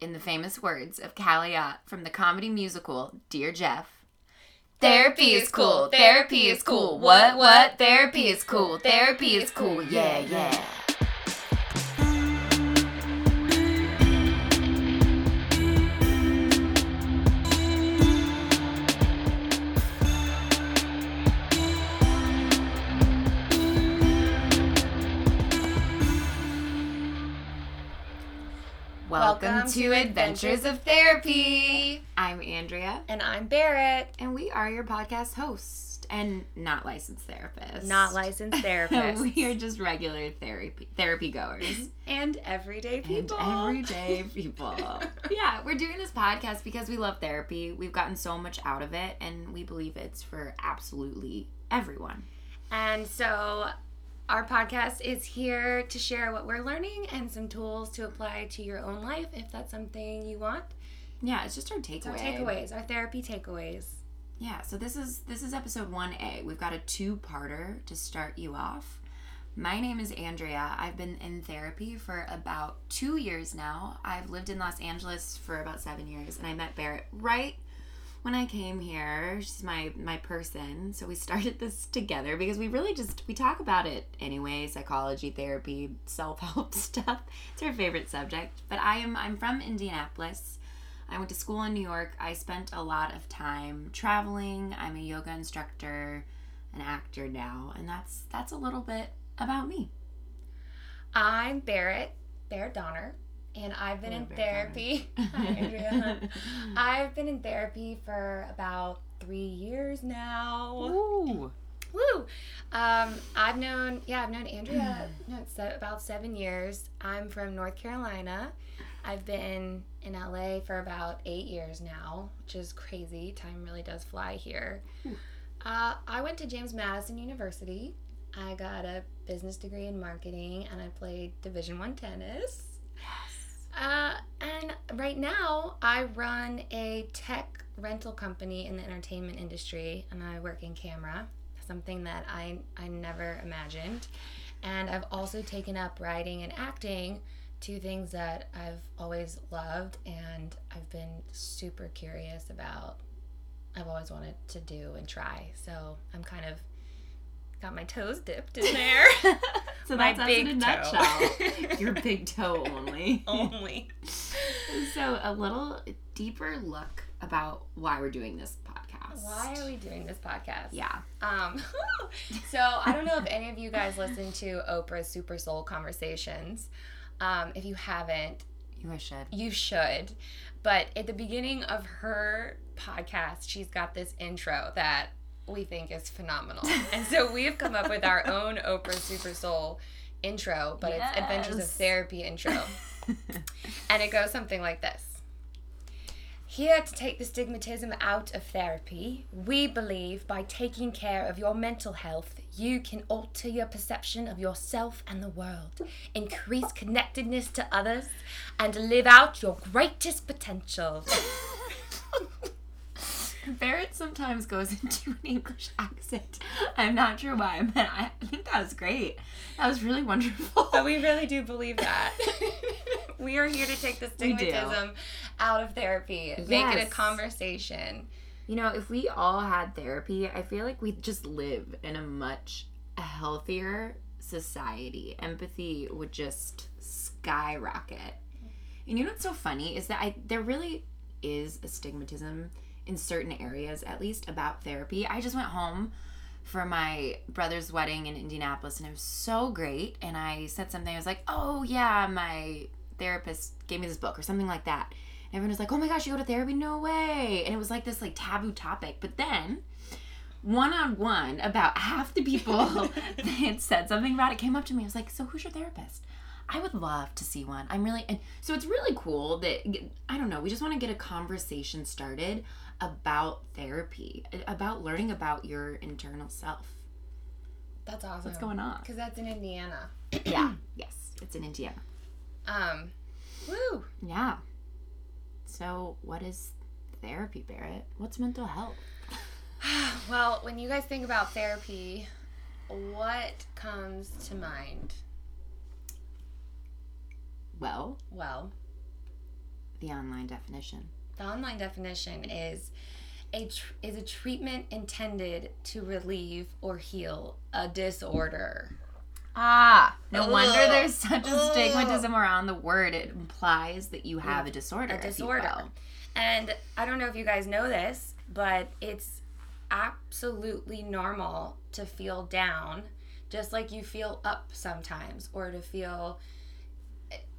in the famous words of Callie from the comedy musical Dear Jeff. Therapy is cool. Therapy is cool. What? What? Therapy is cool. Therapy is cool. Yeah, yeah. Welcome, to Adventures of Therapy. I'm Andrea, And I'm Barrett, and we are your podcast host and not licensed therapists. not licensed therapists. we are just regular therapy therapy goers and everyday and people. everyday people. yeah, we're doing this podcast because we love therapy. We've gotten so much out of it, and we believe it's for absolutely everyone. And so our podcast is here to share what we're learning and some tools to apply to your own life if that's something you want. Yeah, it's just our takeaway. It's our takeaways, our therapy takeaways. Yeah, so this is this is episode 1A. We've got a two-parter to start you off. My name is Andrea. I've been in therapy for about 2 years now. I've lived in Los Angeles for about 7 years and I met Barrett right when I came here. She's my my person. So we started this together because we really just we talk about it anyway, psychology, therapy, self-help stuff. It's her favorite subject. But I am I'm from Indianapolis. I went to school in New York. I spent a lot of time traveling. I'm a yoga instructor, an actor now, and that's that's a little bit about me. I'm Barrett, Barrett Donner, and I've been in therapy. Hi, Andrea. I've been in therapy for about three years now. Ooh. Woo! Um, I've known, yeah, I've known Andrea no, it's about seven years. I'm from North Carolina. I've been in LA for about eight years now, which is crazy. Time really does fly here. Uh, I went to James Madison University. I got a business degree in marketing, and I played Division One tennis. Uh, and right now, I run a tech rental company in the entertainment industry, and I work in camera, something that I, I never imagined. And I've also taken up writing and acting, two things that I've always loved, and I've been super curious about. I've always wanted to do and try. So I'm kind of got my toes dipped in there. So My that's us in a nutshell. Your big toe only. Only. so a little deeper look about why we're doing this podcast. Why are we doing this podcast? Yeah. Um, so I don't know if any of you guys listen to Oprah's Super Soul Conversations. Um, if you haven't, You should. you should. But at the beginning of her podcast, she's got this intro that we think is phenomenal. and so we have come up with our own Oprah Super Soul intro, but it's Adventures of Therapy intro. And it goes something like this. Here to take the stigmatism out of therapy, we believe by taking care of your mental health, you can alter your perception of yourself and the world, increase connectedness to others, and live out your greatest potential. Barrett sometimes goes into an English accent. I'm not sure why, but I think that was great. That was really wonderful. But we really do believe that. we are here to take the stigmatism out of therapy, make it a conversation. You know, if we all had therapy, I feel like we'd just live in a much healthier society. Empathy would just skyrocket. And you know what's so funny is that I there really is a stigmatism in certain areas, at least about therapy. I just went home for my brother's wedding in Indianapolis and it was so great. And I said something, I was like, oh yeah, my therapist gave me this book or something like that. And everyone was like, oh my gosh, you go to therapy? No way. And it was like this like taboo topic. But then one on one, about half the people that had said something about it came up to me. I was like, so who's your therapist? I would love to see one. I'm really, and so it's really cool that, I don't know, we just want to get a conversation started about therapy, about learning about your internal self. That's awesome. What's going on? Because that's in Indiana. yeah. Yes. It's in Indiana. Um, woo. Yeah. So, what is therapy, Barrett? What's mental health? Well, when you guys think about therapy, what comes to mind? Well, Well, the online definition. The online definition is a tr- is a treatment intended to relieve or heal a disorder. Ah, no wonder there's such a Ugh. stigmatism around the word. It implies that you have a disorder. a disorder. And I don't know if you guys know this, but it's absolutely normal to feel down, just like you feel up sometimes, or to feel.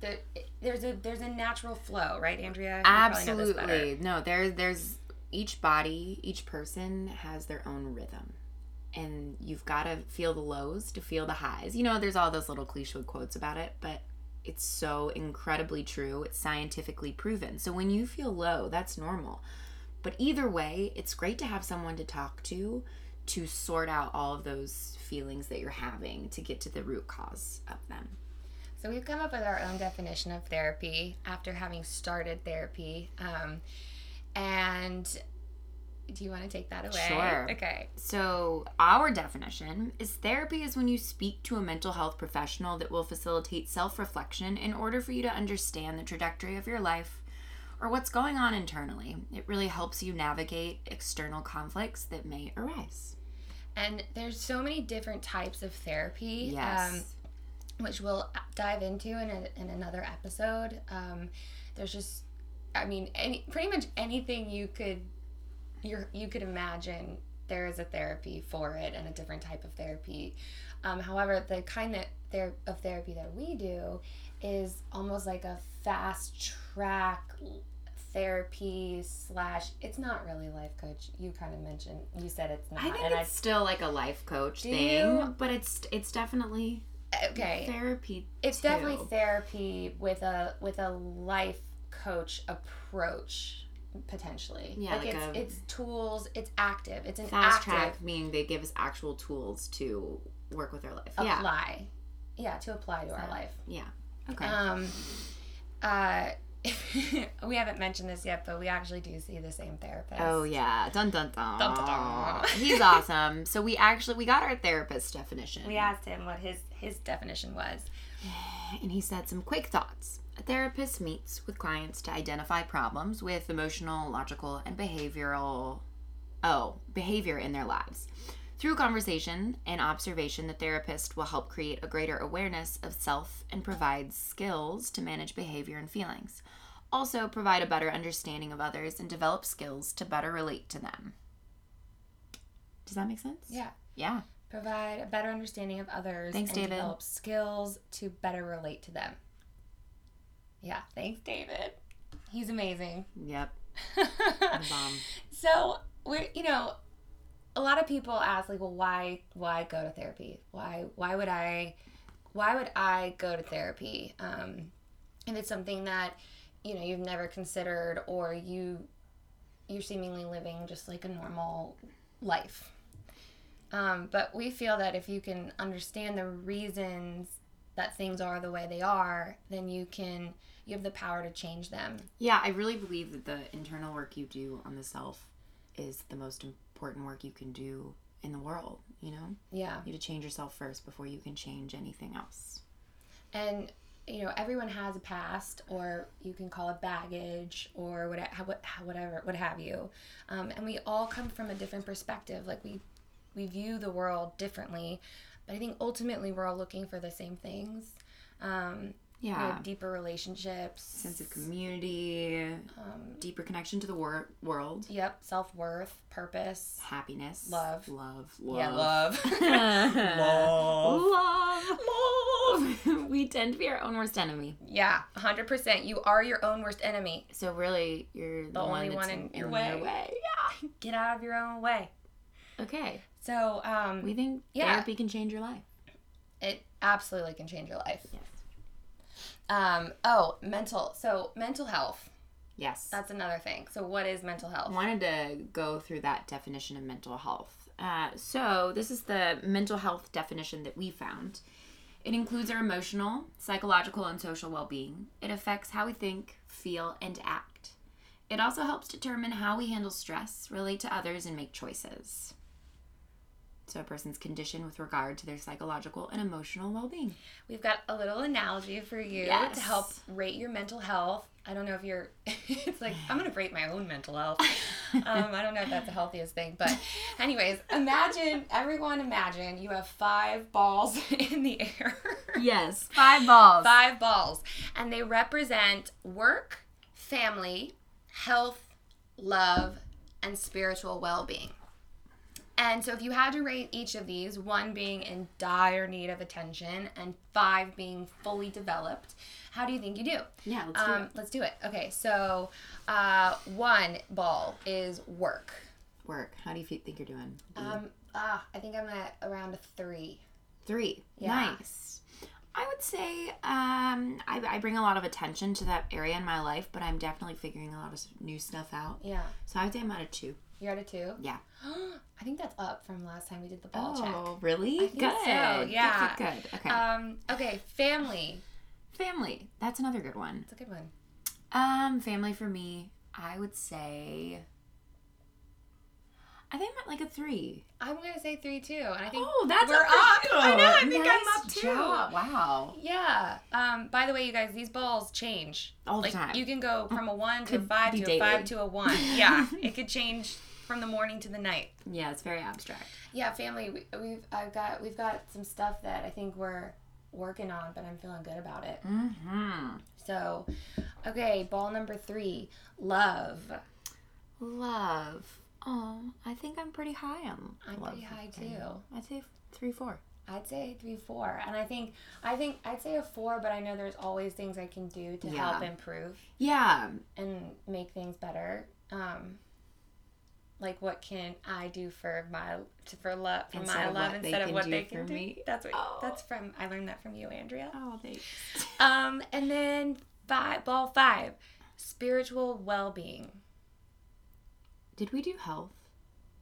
The- There's a there's a natural flow, right, Andrea? Absolutely. No, there there's each body, each person has their own rhythm. And you've got to feel the lows to feel the highs. You know, there's all those little cliche quotes about it, but it's so incredibly true. It's scientifically proven. So when you feel low, that's normal. But either way, it's great to have someone to talk to to sort out all of those feelings that you're having to get to the root cause of them. So we've come up with our own definition of therapy after having started therapy. Um, and do you want to take that away? Sure. Okay. So, our definition is therapy is when you speak to a mental health professional that will facilitate self reflection in order for you to understand the trajectory of your life or what's going on internally. It really helps you navigate external conflicts that may arise. And there's so many different types of therapy. Yes. Um, which we'll dive into in, a, in another episode. Um, there's just, I mean, any pretty much anything you could you you could imagine there is a therapy for it and a different type of therapy. Um, however, the kind that ther- of therapy that we do is almost like a fast track therapy slash it's not really life coach you kind of mentioned you said it's not I think and it's still like a life coach thing, you? but it's it's definitely I okay therapy. it's too. definitely therapy with a with a life coach approach potentially Yeah, like, like it's a- it's tools it's active it's an fast active track, meaning they give us actual tools to work with our life. Apply yeah. to apply to our life Yeah. Okay. um uh we haven't mentioned this yet but we actually do see the same therapist Oh yeah, dun dun dun. Dun, dun, dun. He's awesome. So we actually we got our therapist definition. we asked him what his his definition was and he said some quick thoughts. A therapist meets with clients to identify problems with emotional, logical, and behavioral oh, behavior in their lives. Through conversation and observation, the therapist will help create a greater awareness of self and provide skills to manage behavior and feelings. Also, provide a better understanding of others and develop skills to better relate to them. Does that make sense? yeah Yeah. provide a better understanding of others Thanks, and David. develop skills to better relate to them yeah thanks david he's amazing Yep. So we're you know a lot of people ask like well why why go to therapy why why would i why would i go to therapy um if it's something that you know you've never considered or you you're seemingly living just like a normal life um, but we feel that if you can understand the reasons that things are the way they are then you can you have the power to change them Yeah, I really believe that the internal work you do on the self is the most important work you can do in the world, you know? yeah You have to change yourself first before you can change anything else. and you know everyone has a past or you can call it baggage or whatever whatever what have you um, and we all come from a different perspective like we we view the world differently but i think ultimately we're all looking for the same things um, you know, Yeah. deeper relationships Sense of community, um, deeper connection to the wor- world, yep self-worth purpose happiness, Love. love, love. yeah love love. Love. we tend to be our own worst enemy. yeah 100% you are your own worst enemy So really, you're the, only one, one in your way. Yeah. get out of your own way Okay. so um, We think Yeah. therapy can change your life. It absolutely can change your life. Yes. Um, oh, mental. So, mental health. Yes. That's another thing. So, what is mental I health? wanted to go through that definition of mental health. Uh, so, this is the mental health definition that we found. It includes our emotional, psychological, and social well being. It affects how we think, feel, and act. It also helps determine how we handle stress, relate to others, and make choices. So, a person's condition with regard to their psychological and emotional well being. We've got a little analogy for you Yes. to help rate your mental health. I don't know if you're. it's like I'm gonna break my own mental health. Um, I don't know if that's the healthiest thing, but anyways, imagine everyone. Imagine you have five balls in the air. Yes, five balls. five balls, and they represent work, family, health, love, and spiritual well-being. And so, if you had to rate each of these, one being in dire need of attention and five being fully developed, how do you think you do? Yeah, let's do Um, it. let's do it. Okay, so uh, one ball is work. Work. How do you think you're doing? Um, ah, I think I'm at around a three. Three. Yeah. Nice. I would say um, I, I bring a lot of attention to that area in my life, but I'm definitely figuring a lot of new stuff out. Yeah, So I would say I'm at a two. You're at a two. Yeah. I think that's up from last time we did the ball check. Oh, really? Good. so, yeah. Good, good. Okay. Um, okay, family. family. That's another good one. That's a good one. Um, family for me, I would say. I think I'm at like a three. I'm gonna say three too, and I think Oh, that's we're up I know. I think Nice I'm up too. job. Wow. Yeah. Um. By the way, you guys, these balls change All the like time. you can go from a one to a five to a five to a one. Yeah, it could change from the morning to the night. Yeah, it's very abstract. Yeah, family. We, we've I've got we've got some stuff that I think we're working on, but I'm feeling good about it. Mm-hmm. So, okay, ball number three, love. Love. Oh, I think I'm pretty high on. I'm love pretty high for me. too. I'd say three, four. I'd say three, four, and I think I think I'd say a four, but I know there's always things I can do to Yeah. help improve Yeah. and make things better. Um, like what can I do for my to, for love for Instead my of love what they instead of can what do they can do? me. That's what Oh. that's from I learned that from you, Andrea. Oh, thanks. Um, and then five ball five, spiritual well being. Did we do health?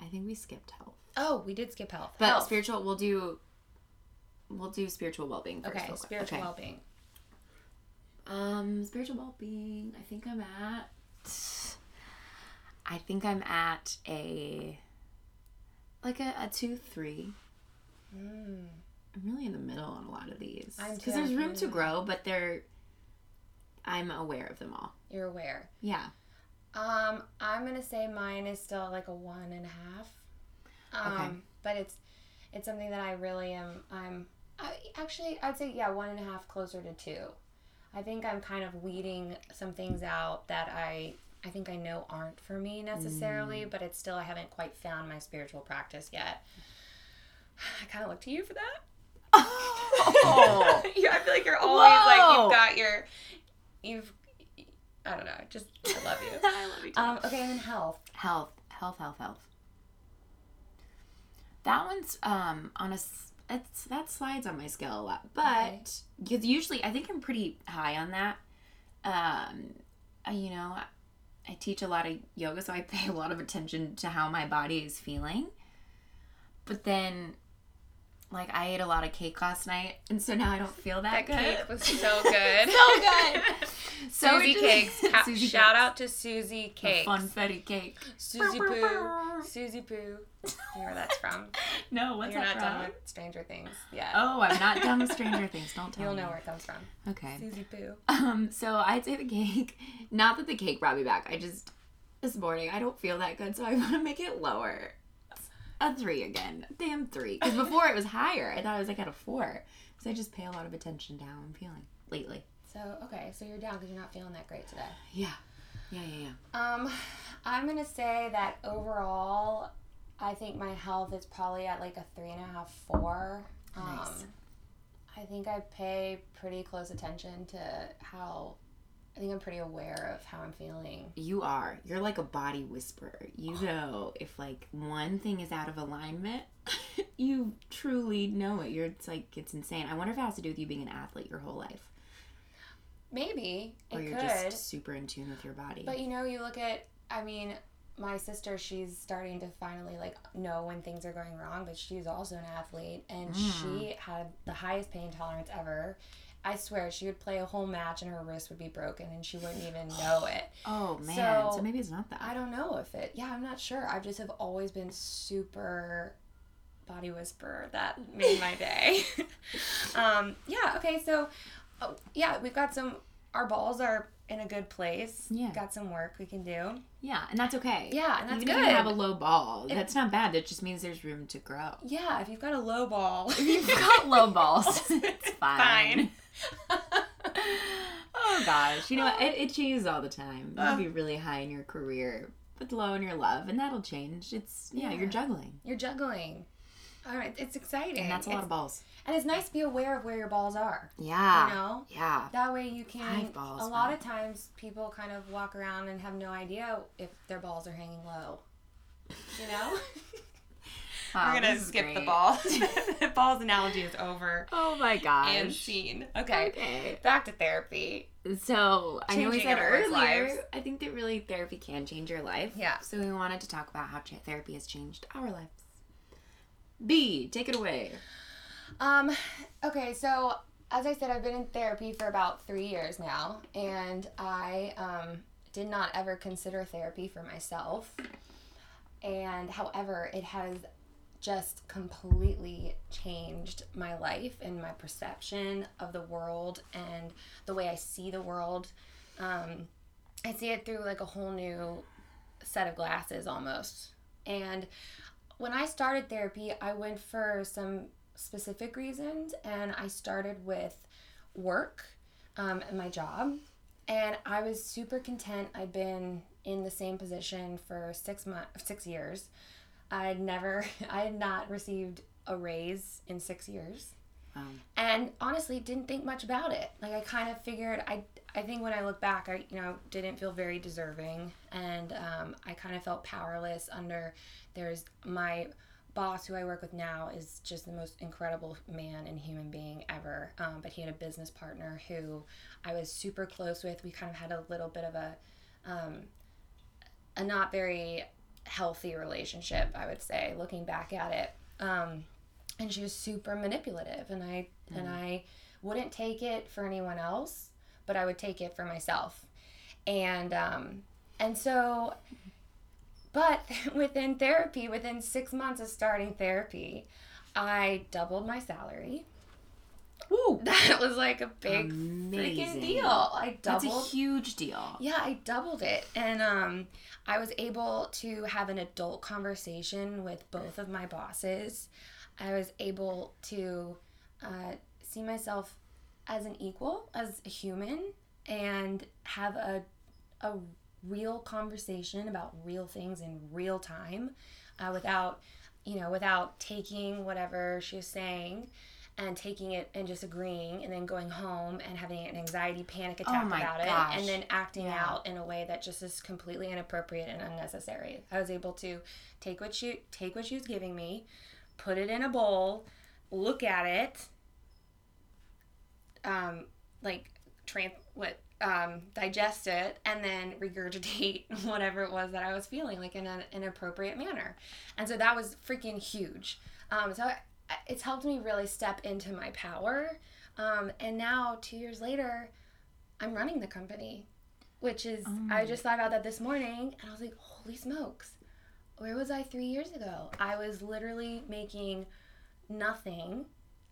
I think we skipped health. Oh, we did skip health. But Health. spiritual, we'll do. We'll do spiritual well-being first. Okay, real spiritual Okay. well being. Um, spiritual well-being. I think I'm at. I think I'm at a. Like a, a two three. Mm. I'm really in the middle on a lot of these because there's room to grow, but they're. I'm aware of them all. You're aware. Yeah. Um, I'm gonna say mine is still like a one and a half. Um, Okay. but it's it's something that I really am. I'm I, actually I'd say yeah one and a half closer to two. I think I'm kind of weeding some things out that I I think I know aren't for me necessarily, but it's still I haven't quite found my spiritual practice yet. I kind of look to you for that. Oh. yeah, I feel like you're always like you've got your, you've, I don't know, just I love you. I love you. Um, okay, and then health. Health, health, health, health. That one's um on a s- it's that slides on my scale a lot, but because usually I think I'm pretty high on that. Um, you know, I, teach a lot of yoga, so I pay a lot of attention to how my body is feeling. But then, like, I ate a lot of cake last night, and so now I don't feel that, That good. cake was so good. So good. So Susie Cakes. Ha- Susie shout Cakes. out to Susie The Cakes. funfetti cake. Suzie Poo. Suzie Poo. You know where that's from. No, what's You're that not from? done with Stranger Things. Yeah. Oh, I'm not done with Stranger Things. Don't tell You'll me. know where it comes from. Okay. Suzie Poo. Um, so I'd say the cake. Not that the cake brought me back. I just this morning I don't feel that good, so I want to make it lower. A three again. Damn three. Because before it was higher. I thought I was like at a four. So I just pay a lot of attention to how I'm feeling lately. So okay, so you're down because you're not feeling that great today. Yeah. Yeah, yeah, yeah. Um, I'm gonna say that overall, I think my health is probably at like a three and a half, four. Um, Nice. I think I pay pretty close attention to how. I think I'm pretty aware of how I'm feeling. You are. You're like a body whisperer. You know if like one thing is out of alignment, you truly know it. You're it's like it's insane. I wonder if it has to do with you being an athlete your whole life. Maybe it Or you're could, just super in tune with your body. but you know, you look at. I mean, my sister, she's starting to finally like know when things are going wrong, but she's also an athlete, and she mm. had the highest pain tolerance ever. I swear, she would play a whole match and her wrist would be broken, and she wouldn't even know it. oh man, so, So, maybe it's not that. I don't know if it. Yeah, I'm not sure. I just have always been super body whisperer. That made my day. um, yeah. Okay. So, oh, yeah, we've got some. Our balls are in a good place. Yeah. Got some work we can do. Yeah, and that's okay. Yeah, and that's Even good. if you have a low ball, If- that's not bad. That just means there's room to grow. yeah, if you've got a low ball. If you've got low balls, it's fine. Fine. oh gosh, you know? It, it changes all the time. You'll Uh. be really high in your career, but low in your love, and that'll change. It's yeah, Yeah. you're juggling, You're juggling. All right, it's exciting. and that's a lot It's- of balls. And it's nice to be aware of where your balls are. Yeah, You know? yeah. That way you can. Five balls, a lot of times people kind of walk around and have no idea if their balls are hanging low. You know? Wow, We're gonna skip the great. ball. the balls analogy is over Oh my gosh. and scene. Okay. Okay. Back to therapy. So I know we said earlier, lives. I think that really therapy can change your life. Yeah. So we wanted to talk about how therapy has changed our lives. B, take it away. Um, okay, so as I said, I've been in therapy for about three years now, and I um, did not ever consider therapy for myself. And however, it has just completely changed my life and my perception of the world and the way I see the world. Um, I see it through like a whole new set of glasses almost. And when I started therapy, I went for some specific reasons, and I started with work um, and my job. And I was super content. I'd been in the same position for six months, six years. I'd never, I had not received a raise in six years. Um, and honestly didn't think much about it. Like i kind of figured i i think when i look back i you know didn't feel very deserving. And um, i kind of felt powerless under there's my boss who i work with now is just the most incredible man and human being ever. Um, but he had a business partner who i was super close with. We kind of had a little bit of a um, a not very healthy relationship i would say looking back at it. Um, and she was super manipulative and i and i wouldn't take it for anyone else but i would take it for myself. And um and so but within therapy within six months of starting therapy i doubled my salary Woo! that was like a big Amazing. freaking deal i That's a huge deal. yeah, I doubled it. And um, I was able to have an adult conversation with both of my bosses. I was able to uh, see myself as an equal, as a human, and have a, a real conversation about real things in real time uh, without, you know, without taking whatever she was saying and taking it and just agreeing and then going home and having an anxiety panic attack Oh about gosh. it and then acting Yeah. out in a way that just is completely inappropriate and unnecessary. I was able to take what she take what she was giving me, put it in a bowl, look at it, um, like tran what um, digest it, and then regurgitate whatever it was that I was feeling, like in an inappropriate manner. And so that was freaking huge. Um, so I, it's helped me really step into my power. Um, and now, two years later, I'm running the company, which is, I just thought about that this morning, and I was like, holy smokes, where was I three years ago? I was literally making nothing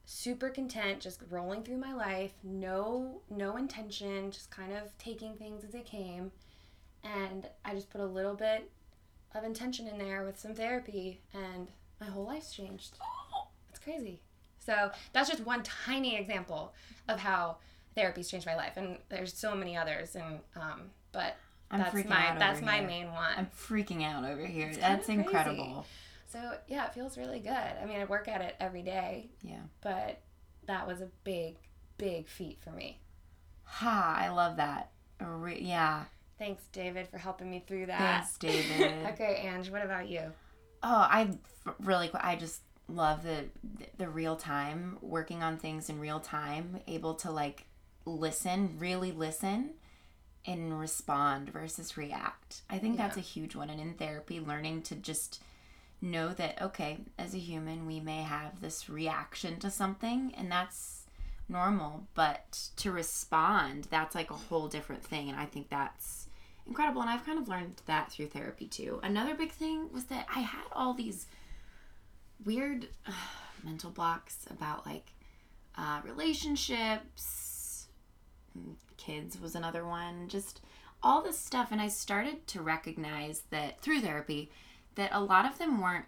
super content just rolling through my life no no intention just kind of taking things as they came and i just put a little bit of intention in there with some therapy and my whole life's changed crazy so that's just one tiny example of how therapy's changed my life and there's so many others and um but I'm that's my that's my here. main one I'm freaking out over here. kinda That's incredible. so yeah it feels really good i mean i work at it every day Yeah. but that was a big, big feat for me. Ha! I love that. Re- yeah. Thanks, David, for helping me through that. Thanks, David. okay, Ange, what about you? Oh, I really, I just love the the real time working on things in real time, able to like listen, really listen, and respond versus react. I think that's a huge one. And in therapy, learning to just know that okay, as a human, we may have this reaction to something, and that's normal. But to respond, that's like a whole different thing, and I think that's incredible and i've kind of learned that through therapy too another big thing was that i had all these weird uh, mental blocks about like uh, relationships kids was another one. Just all this stuff. And I started to recognize that through therapy, that a lot of them weren't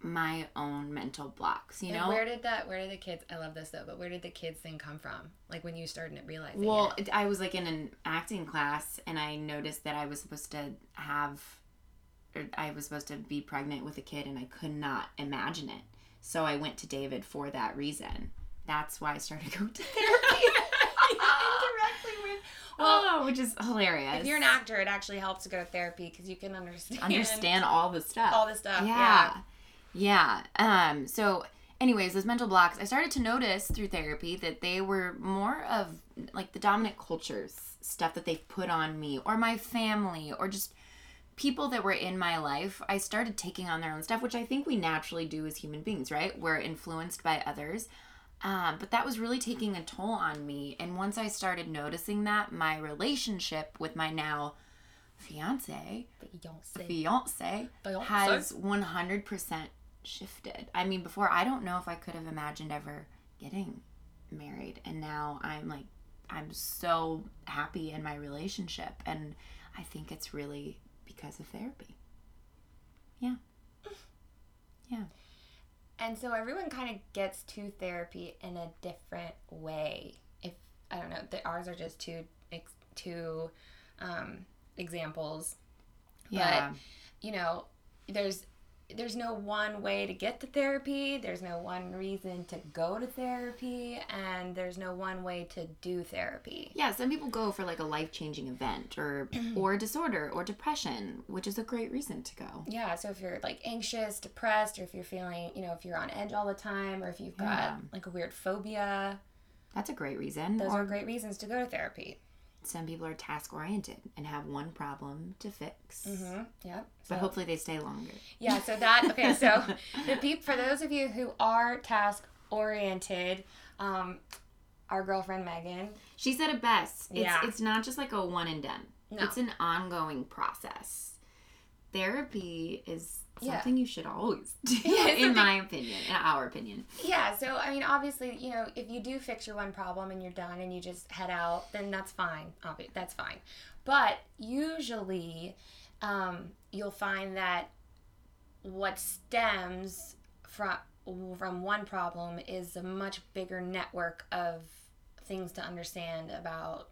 my own mental blocks, you And know? where did that? Where did the kids? I love this though, but where did the kids thing come from? Like when you started realizing. Well, it? I was like in an acting class, and I noticed that I was supposed to have, I was supposed to be pregnant with a kid, and I could not imagine it. So I went to David for that reason. That's why I started going to therapy. indirectly went. Well, oh, which is hilarious. if you're an actor, it actually helps to go to therapy because you can understand understand all the stuff. all this stuff. yeah. Yeah. Um, so anyways, those mental blocks, I started to notice through therapy that they were more of like the dominant cultures stuff that they've put on me or my family or just people that were in my life. I started taking on their own stuff, which I think we naturally do as human beings, right? We're influenced by others. Um, but that was really taking a toll on me. And once I started noticing that, my relationship with my now fiance, Beyonce. fiance Beyonce. has 100% shifted. I mean, before I don't know if I could have imagined ever getting married, and now I'm like, I'm so happy in my relationship, and I think it's really because of therapy. Yeah. Yeah. And so everyone kind of gets to therapy in a different way. If I don't know, the, ours are just two two um, examples. Yeah. You know, there's there's no one way to get to therapy. There's no one reason to go to therapy, and there's no one way to do therapy. yeah, some people go for like a life-changing event or or disorder or depression, which is a great reason to go. Yeah, so if you're like anxious, depressed, or if you're feeling, you know, if you're on edge all the time, or if you've got Yeah. like a weird phobia, That's a great reason. those or are great reasons to go to therapy. Some people are task-oriented and have one problem to fix. Mm-hmm. Yep. But So- hopefully they stay longer. Yeah, so that okay, so the peop for those of you who are task oriented, um, our girlfriend Megan, She said it best. It's Yeah. it's not just like a one and done. No. It's an ongoing process. Therapy is Yeah. something you should always do, Yeah, in something- my opinion, in our opinion. yeah. So I mean, obviously, you know, if you do fix your one problem and you're done and you just head out, then that's fine. Obvi- that's fine. But usually, um, you'll find that what stems from from one problem is a much bigger network of things to understand about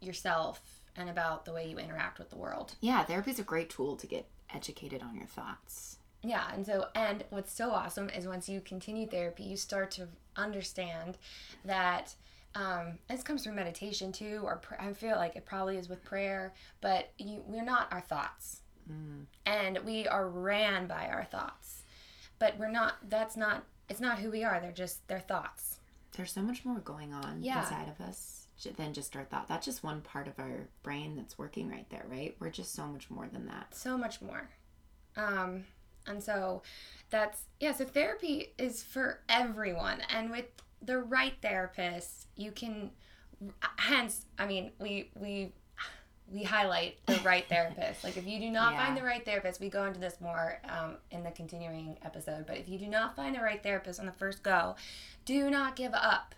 yourself and about the way you interact with the world. Yeah, therapy is a great tool to get educated on your thoughts. Yeah, and so and what's so awesome is once you continue therapy, you start to understand that um, this comes from meditation too, or pr- I feel like it probably is with prayer. But you, we're not our thoughts, Mm. and we are ran by our thoughts. But we're not. That's not. It's not who we are. They're just their thoughts. There's so much more going on Yeah. inside of us than just our thought. That's just one part of our brain that's working right there, right? We're just so much more than that. so much more. Um, and so that's yeah, so therapy is for everyone and with the right therapist, you can hence, I mean, we we we highlight the right therapist. Like if you do not Yeah. find the right therapist, we go into this more um, in the continuing episode, but if you do not find the right therapist on the first go, do not give up.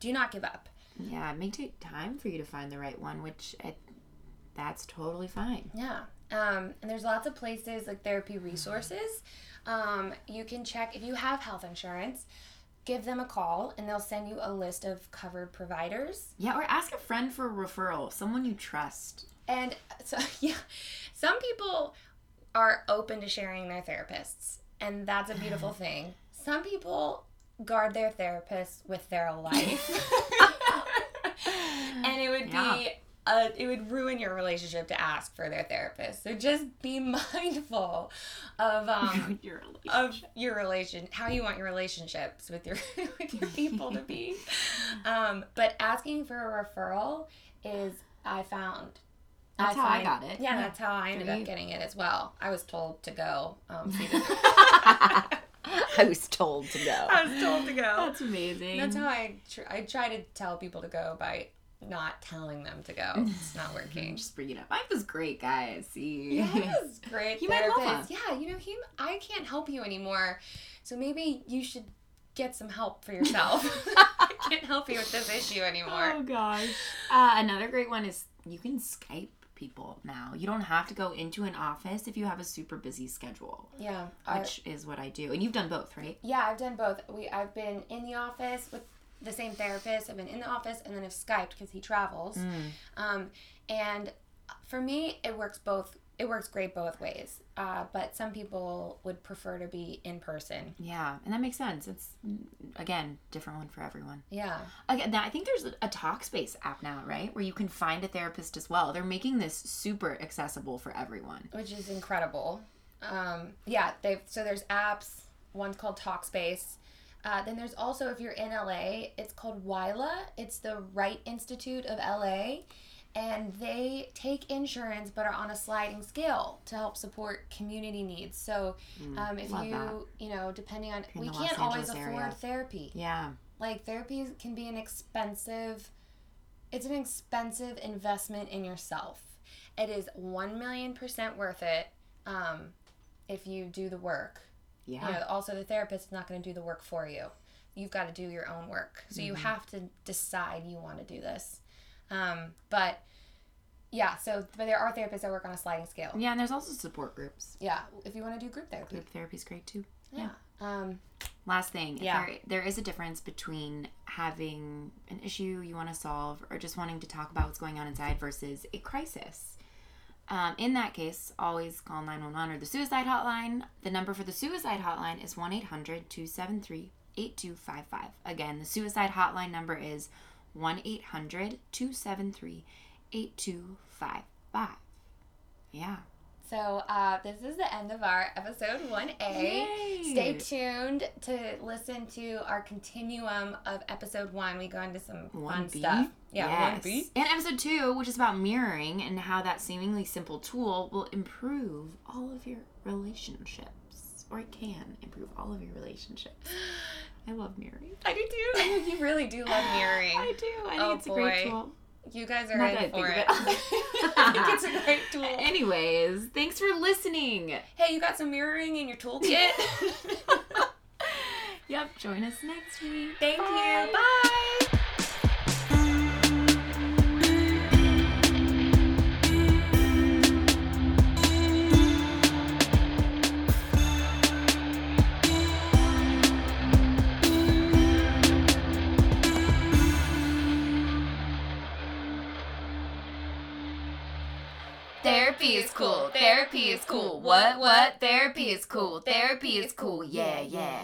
Do not give up. Yeah, it may take time for you to find the right one, which it, that's totally fine. Yeah. Um, and there's lots of places like therapy resources. Um, you can check if you have health insurance, give them a call and they'll send you a list of covered providers. Yeah, or ask a friend for a referral, someone you trust. And so, yeah, some people are open to sharing their therapists, and that's a beautiful thing. Some people guard their therapists with their life. And it would Yeah. be uh, it would ruin your relationship to ask for their therapist. So just be mindful of um your of relationship. your relation how you want your relationships with your with your people to be. Um, but asking for a referral is I found That's how I got it. Yeah, Yeah. that's how I ended There up you- getting it as well. I was told to go. Um, I was told to go. I was told to go. That's amazing. That's how I tr- I try to tell people to go by not telling them to go. It's not working. Just bring it up. Mike was great, guys. See. Yes, great You might love therapist. Yeah, you know, he. I can't help you anymore, so maybe you should get some help for yourself. I can't help you with this issue anymore. Oh gosh. Uh, another great one is you can Skype people now. You don't have to go into an office if you have a super busy schedule, Yeah. I- which is what I do. And you've done both, right? yeah, I've done both. We I've been in the office with the same therapist. I've been in the office and then I've Skyped because he travels. Um, and for me, it works both. It works great both ways. Uh, but some people would prefer to be in person. Yeah, and that makes sense. It's mm, again different one for everyone. Yeah. Again, now I think there's a Talkspace app now, right, where you can find a therapist as well. They're making this super accessible for everyone. which is incredible. Um, yeah, they so there's apps. One's called Talkspace. Uh, then there's also if you're in LA, it's called WILA. It's the Wright Institute of LA, and they take insurance but are on a sliding scale to help support community needs. So um, if Mm, love you that. you know depending on in we can't always afford area. therapy. Yeah, Like therapy can be an expensive it's an expensive investment in yourself. It is 1 million percent worth it um, if you do the work. Yeah, You know, also the therapist is not going to do the work for you. You've got to do your own work. So Mm-hmm. you have to decide you want to do this. Um, but yeah, so but there are therapists that work on a sliding scale. yeah. And there's also support groups. Yeah, if you want to do group therapy. Group therapy is great too. Yeah. Um, Last thing, Yeah. there, there is a difference between having an issue you want to solve or just wanting to talk about what's going on inside versus a crisis. Um, in that case, always call 911 or the suicide hotline. The number for the suicide hotline is 1 800 273 8255. Again, the suicide hotline number is 1 800 273 8255. Yeah. So uh, this is the end of our episode 1A. Yay. Stay tuned to listen to our continuum of episode 1. We go into some fun 1B? stuff. Yeah, Yes. 1B. And episode two, which is about mirroring and how that seemingly simple tool will improve all of your relationships. Or it can improve all of your relationships. I love mirroring. I do too. you really do love mirroring. I do. I think Oh, it's a great boy. tool. You guys are Not that I in think for it. it. It's a great tool. Anyways, thanks for listening. Hey, you got some mirroring in your toolkit? Yep, join us next week. Thank Bye. you. Bye. Therapy is cool. Therapy is cool. What, what? Therapy is cool. Therapy is cool. Yeah, yeah.